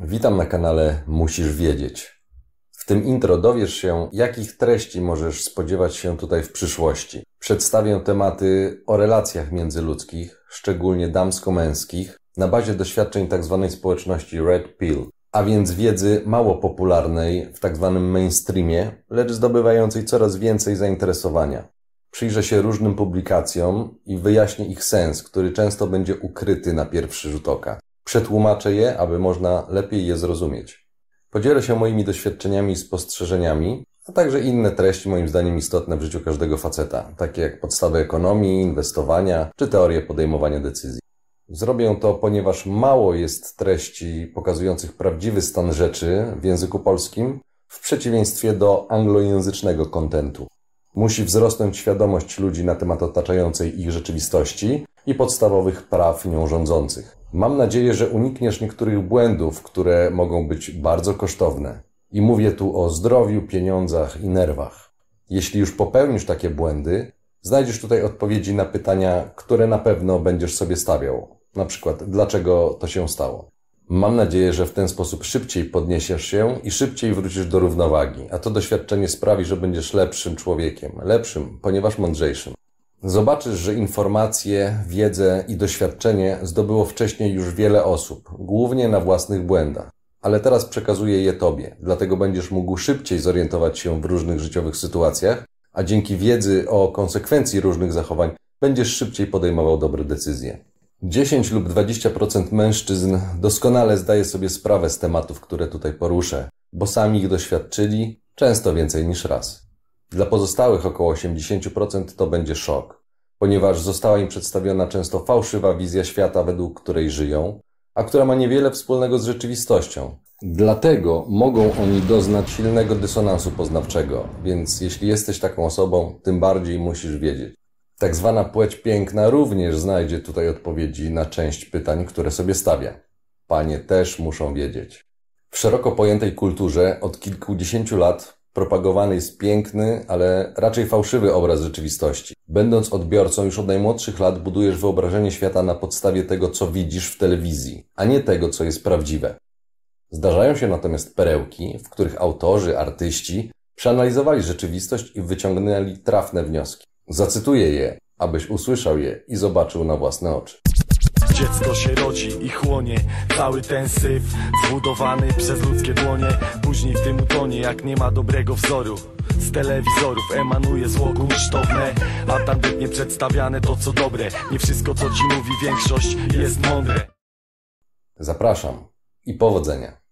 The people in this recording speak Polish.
Witam na kanale Musisz Wiedzieć. W tym intro dowiesz się, jakich treści możesz spodziewać się tutaj w przyszłości. Przedstawię tematy o relacjach międzyludzkich, szczególnie damsko-męskich, na bazie doświadczeń tzw. Tak społeczności Red Pill, a więc wiedzy mało popularnej w tzw. Tak mainstreamie, lecz zdobywającej coraz więcej zainteresowania. Przyjrzę się różnym publikacjom i wyjaśnię ich sens, który często będzie ukryty na pierwszy rzut oka. Przetłumaczę je, aby można lepiej je zrozumieć. Podzielę się moimi doświadczeniami i spostrzeżeniami, a także inne treści moim zdaniem istotne w życiu każdego faceta, takie jak podstawy ekonomii, inwestowania czy teorie podejmowania decyzji. Zrobię to, ponieważ mało jest treści pokazujących prawdziwy stan rzeczy w języku polskim, w przeciwieństwie do anglojęzycznego kontentu. Musi wzrosnąć świadomość ludzi na temat otaczającej ich rzeczywistości i podstawowych praw nią rządzących. Mam nadzieję, że unikniesz niektórych błędów, które mogą być bardzo kosztowne. I mówię tu o zdrowiu, pieniądzach i nerwach. Jeśli już popełnisz takie błędy, znajdziesz tutaj odpowiedzi na pytania, które na pewno będziesz sobie stawiał. Na przykład, dlaczego to się stało? Mam nadzieję, że w ten sposób szybciej podniesiesz się i szybciej wrócisz do równowagi, a to doświadczenie sprawi, że będziesz lepszym człowiekiem. Lepszym, ponieważ mądrzejszym. Zobaczysz, że informacje, wiedzę i doświadczenie zdobyło wcześniej już wiele osób, głównie na własnych błędach. Ale teraz przekazuję je Tobie, dlatego będziesz mógł szybciej zorientować się w różnych życiowych sytuacjach, a dzięki wiedzy o konsekwencji różnych zachowań będziesz szybciej podejmował dobre decyzje. 10 lub 20% mężczyzn doskonale zdaje sobie sprawę z tematów, które tutaj poruszę, bo sami ich doświadczyli, często więcej niż raz. Dla pozostałych około 80% to będzie szok, ponieważ została im przedstawiona często fałszywa wizja świata, według której żyją, a która ma niewiele wspólnego z rzeczywistością. Dlatego mogą oni doznać silnego dysonansu poznawczego, więc jeśli jesteś taką osobą, tym bardziej musisz wiedzieć. Tak zwana płeć piękna również znajdzie tutaj odpowiedzi na część pytań, które sobie stawia. Panie też muszą wiedzieć. W szeroko pojętej kulturze od kilkudziesięciu lat propagowany jest piękny, ale raczej fałszywy obraz rzeczywistości. Będąc odbiorcą już od najmłodszych lat budujesz wyobrażenie świata na podstawie tego, co widzisz w telewizji, a nie tego, co jest prawdziwe. Zdarzają się natomiast perełki, w których autorzy, artyści przeanalizowali rzeczywistość i wyciągnęli trafne wnioski. Zacytuję je, abyś usłyszał je i zobaczył na własne oczy. Dziecko się rodzi i chłonie. Cały ten syf zbudowany przez ludzkie dłonie. Później w tym utonie jak nie ma dobrego wzoru z telewizorów emanuje zło kunsztowne A tandetnie przedstawiane to co dobre. Nie wszystko co ci mówi większość jest mądre. Zapraszam i powodzenia